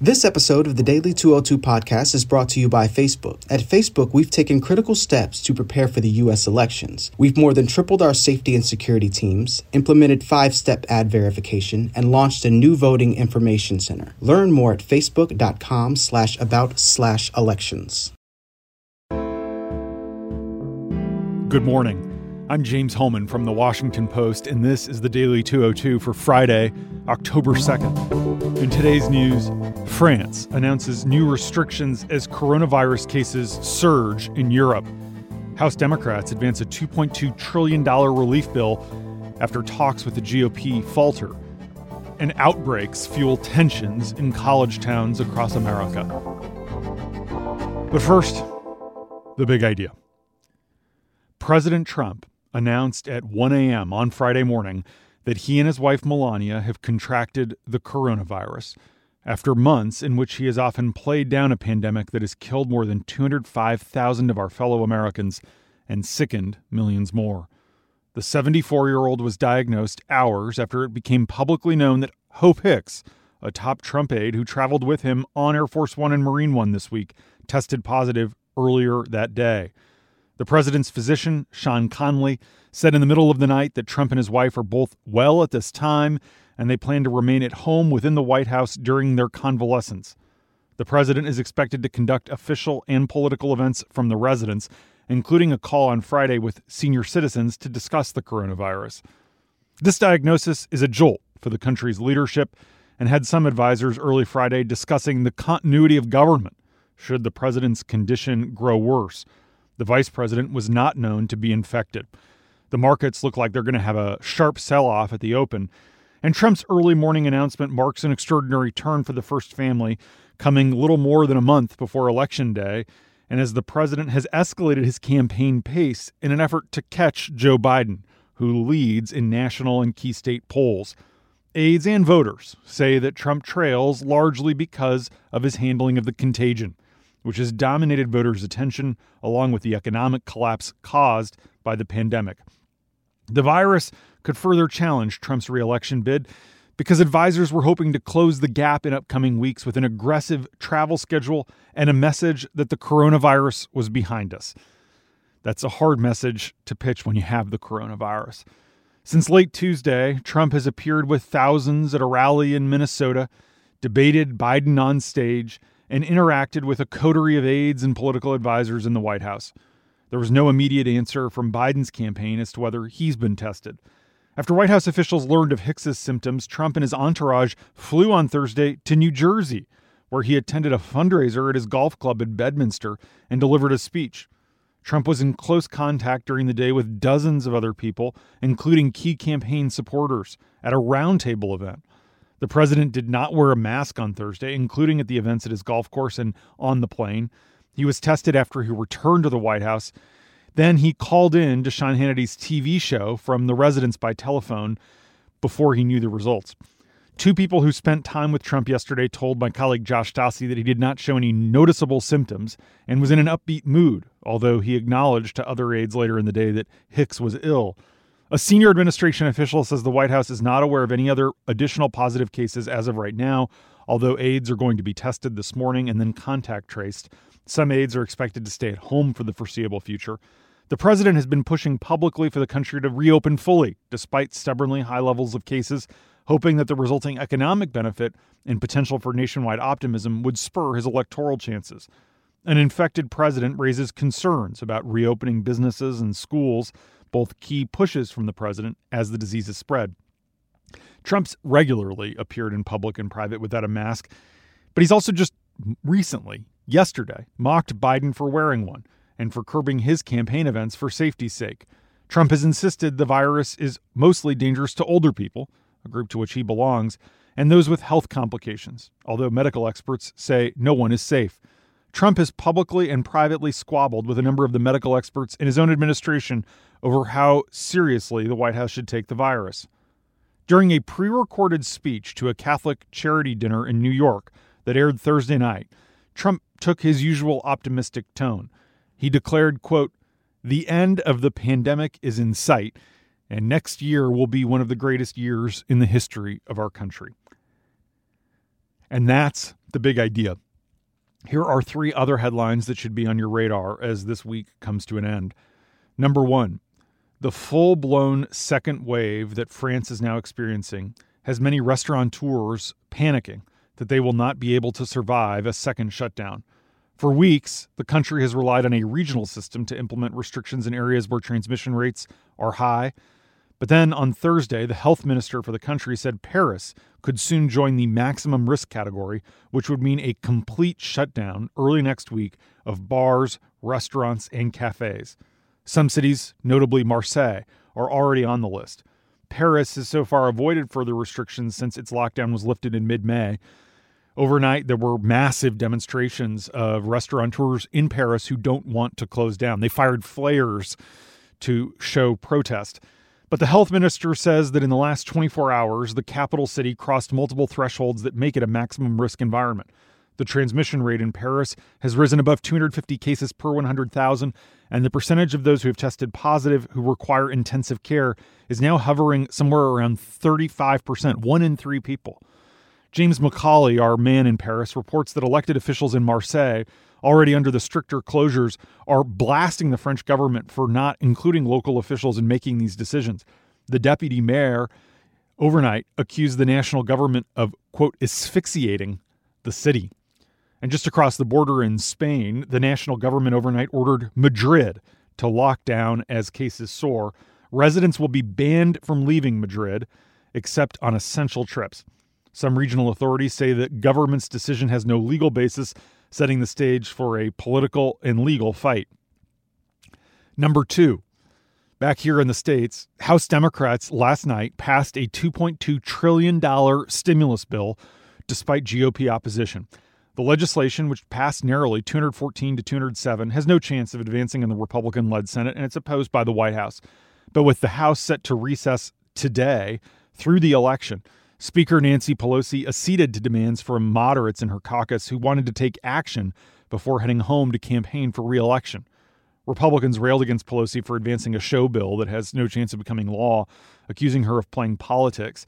This episode of the Daily 202 podcast is brought to you by Facebook. At Facebook, we've taken critical steps to prepare for the U.S. elections. We've more than tripled our safety and security teams, implemented five step ad verification, and launched a new voting information center. Learn more at facebook.com slash about slash elections. Good morning. I'm James Hohmann from the Washington Post, and this is the Daily 202 for Friday, October 2nd. In today's news, France announces new restrictions as coronavirus cases surge in Europe. House Democrats advance a $2.2 trillion relief bill after talks with the GOP falter. And outbreaks fuel tensions in college towns across America. But first, the big idea. President Trump announced at 1 a.m. on Friday morning that he and his wife Melania have contracted the coronavirus after months in which he has often played down a pandemic that has killed more than 205,000 of our fellow Americans and sickened millions more. The 74 year old was diagnosed hours after it became publicly known that Hope Hicks, a top Trump aide who traveled with him on Air Force One and Marine One this week, tested positive earlier that day. The president's physician, Sean Conley, said in the middle of the night that Trump and his wife are both well at this time and they plan to remain at home within the White House during their convalescence. The president is expected to conduct official and political events from the residence, including a call on Friday with senior citizens to discuss the coronavirus. This diagnosis is a jolt for the country's leadership and had some advisors early Friday discussing the continuity of government should the president's condition grow worse. The vice president was not known to be infected. The markets look like they're going to have a sharp sell off at the open. And Trump's early morning announcement marks an extraordinary turn for the first family, coming little more than a month before Election Day, and as the president has escalated his campaign pace in an effort to catch Joe Biden, who leads in national and key state polls. Aides and voters say that Trump trails largely because of his handling of the contagion which has dominated voters' attention along with the economic collapse caused by the pandemic. The virus could further challenge Trump's reelection bid because advisors were hoping to close the gap in upcoming weeks with an aggressive travel schedule and a message that the coronavirus was behind us. That's a hard message to pitch when you have the coronavirus. Since late Tuesday, Trump has appeared with thousands at a rally in Minnesota, debated Biden on stage, and interacted with a coterie of aides and political advisors in the White House. There was no immediate answer from Biden's campaign as to whether he's been tested. After White House officials learned of Hicks's symptoms, Trump and his entourage flew on Thursday to New Jersey, where he attended a fundraiser at his golf club in Bedminster and delivered a speech. Trump was in close contact during the day with dozens of other people, including key campaign supporters, at a roundtable event. The president did not wear a mask on Thursday, including at the events at his golf course and on the plane. He was tested after he returned to the White House. Then he called in to Sean Hannity's TV show from the residence by telephone before he knew the results. Two people who spent time with Trump yesterday told my colleague Josh Dawsey that he did not show any noticeable symptoms and was in an upbeat mood, although he acknowledged to other aides later in the day that Hicks was ill. A senior administration official says the White House is not aware of any other additional positive cases as of right now, although aides are going to be tested this morning and then contact traced. Some aides are expected to stay at home for the foreseeable future. The president has been pushing publicly for the country to reopen fully, despite stubbornly high levels of cases, hoping that the resulting economic benefit and potential for nationwide optimism would spur his electoral chances. An infected president raises concerns about reopening businesses and schools both key pushes from the president as the disease has spread. Trump's regularly appeared in public and private without a mask, but he's also just recently, yesterday, mocked Biden for wearing one and for curbing his campaign events for safety's sake. Trump has insisted the virus is mostly dangerous to older people, a group to which he belongs, and those with health complications, although medical experts say no one is safe. Trump has publicly and privately squabbled with a number of the medical experts in his own administration over how seriously the White House should take the virus. During a pre recorded speech to a Catholic charity dinner in New York that aired Thursday night, Trump took his usual optimistic tone. He declared, quote, the end of the pandemic is in sight, and next year will be one of the greatest years in the history of our country. And that's the big idea. Here are three other headlines that should be on your radar as this week comes to an end. Number one, the full blown second wave that France is now experiencing has many restaurateurs panicking that they will not be able to survive a second shutdown. For weeks, the country has relied on a regional system to implement restrictions in areas where transmission rates are high. But then on Thursday, the health minister for the country said Paris could soon join the maximum risk category, which would mean a complete shutdown early next week of bars, restaurants, and cafes. Some cities, notably Marseille, are already on the list. Paris has so far avoided further restrictions since its lockdown was lifted in mid May, Overnight, there were massive demonstrations of restaurateurs in Paris who don't want to close down. They fired flares to show protest. But the health minister says that in the last 24 hours, the capital city crossed multiple thresholds that make it a maximum risk environment. The transmission rate in Paris has risen above 250 cases per 100,000, and the percentage of those who have tested positive who require intensive care is now hovering somewhere around 35%, one in three people. James McAuley, our man in Paris, reports that elected officials in Marseille, already under the stricter closures, are blasting the French government for not including local officials in making these decisions. The deputy mayor overnight accused the national government of, quote, asphyxiating the city. And just across the border in Spain, the national government overnight ordered Madrid to lock down as cases soar. Residents will be banned from leaving Madrid except on essential trips. Some regional authorities say that government's decision has no legal basis, setting the stage for a political and legal fight. Number two, back here in the States, House Democrats last night passed a $2.2 trillion stimulus bill despite GOP opposition. The legislation, which passed narrowly 214 to 207, has no chance of advancing in the Republican led Senate, and it's opposed by the White House. But with the House set to recess today through the election, Speaker Nancy Pelosi acceded to demands from moderates in her caucus who wanted to take action before heading home to campaign for reelection. Republicans railed against Pelosi for advancing a show bill that has no chance of becoming law, accusing her of playing politics.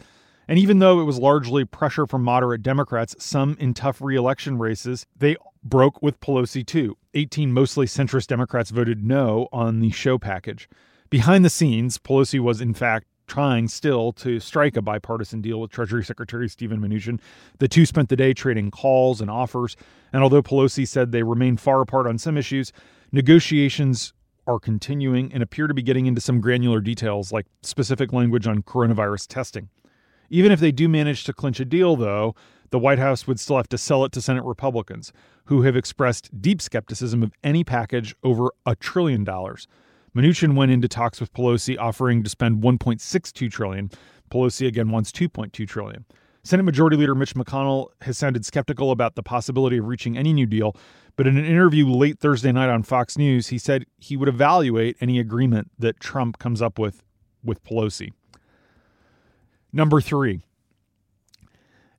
And even though it was largely pressure from moderate Democrats, some in tough reelection races, they broke with Pelosi too. 18 mostly centrist Democrats voted no on the show package. Behind the scenes, Pelosi was in fact trying still to strike a bipartisan deal with Treasury Secretary Steven Mnuchin. The two spent the day trading calls and offers, and although Pelosi said they remain far apart on some issues, negotiations are continuing and appear to be getting into some granular details like specific language on coronavirus testing. Even if they do manage to clinch a deal, though, the White House would still have to sell it to Senate Republicans, who have expressed deep skepticism of any package over a trillion dollars. Mnuchin went into talks with Pelosi offering to spend 1.62 trillion. Pelosi again wants 2.2 trillion. Senate Majority Leader Mitch McConnell has sounded skeptical about the possibility of reaching any new deal, but in an interview late Thursday night on Fox News, he said he would evaluate any agreement that Trump comes up with with Pelosi. Number 3.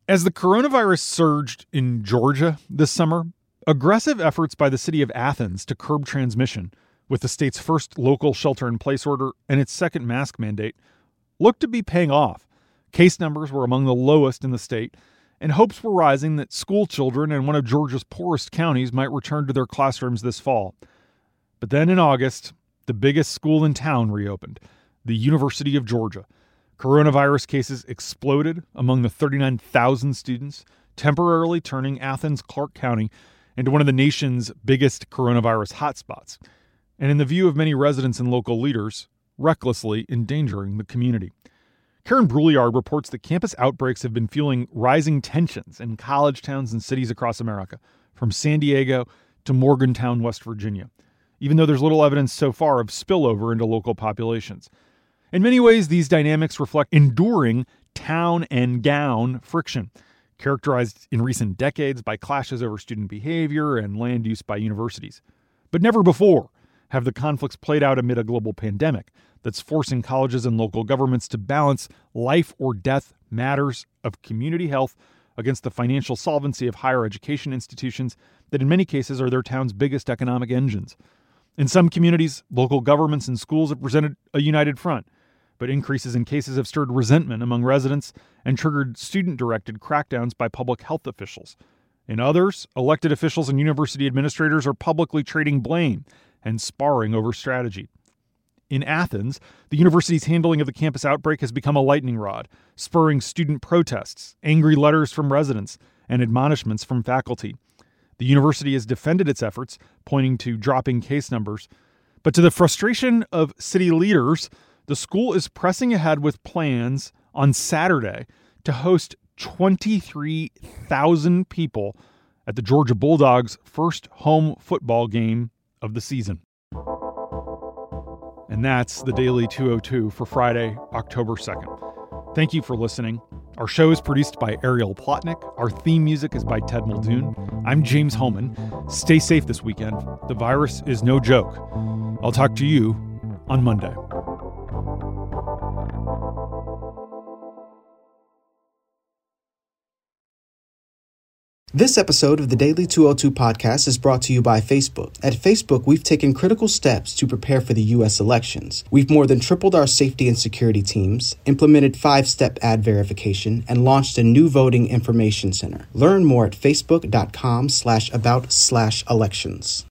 As the coronavirus surged in Georgia this summer, aggressive efforts by the city of Athens to curb transmission with the state's first local shelter in place order and its second mask mandate, looked to be paying off. Case numbers were among the lowest in the state, and hopes were rising that school children in one of Georgia's poorest counties might return to their classrooms this fall. But then in August, the biggest school in town reopened the University of Georgia. Coronavirus cases exploded among the 39,000 students, temporarily turning Athens Clarke County into one of the nation's biggest coronavirus hotspots and in the view of many residents and local leaders, recklessly endangering the community. Karen Brouillard reports that campus outbreaks have been fueling rising tensions in college towns and cities across America, from San Diego to Morgantown, West Virginia, even though there's little evidence so far of spillover into local populations. In many ways, these dynamics reflect enduring town and gown friction, characterized in recent decades by clashes over student behavior and land use by universities. But never before have the conflicts played out amid a global pandemic that's forcing colleges and local governments to balance life or death matters of community health against the financial solvency of higher education institutions that, in many cases, are their town's biggest economic engines. In some communities, local governments and schools have presented a united front. But increases in cases have stirred resentment among residents and triggered student directed crackdowns by public health officials. In others, elected officials and university administrators are publicly trading blame and sparring over strategy. In Athens, the university's handling of the campus outbreak has become a lightning rod, spurring student protests, angry letters from residents, and admonishments from faculty. The university has defended its efforts, pointing to dropping case numbers. But to the frustration of city leaders, the school is pressing ahead with plans on Saturday to host 23,000 people at the Georgia Bulldogs' first home football game of the season. And that's the Daily 202 for Friday, October 2nd. Thank you for listening. Our show is produced by Ariel Plotnick. Our theme music is by Ted Muldoon. I'm James Hohmann. Stay safe this weekend. The virus is no joke. I'll talk to you on Monday. This episode of the Daily 202 podcast is brought to you by Facebook. At Facebook, we've taken critical steps to prepare for the U.S. elections. We've more than tripled our safety and security teams, implemented five step ad verification, and launched a new voting information center. Learn more at facebook.com slash about slash elections.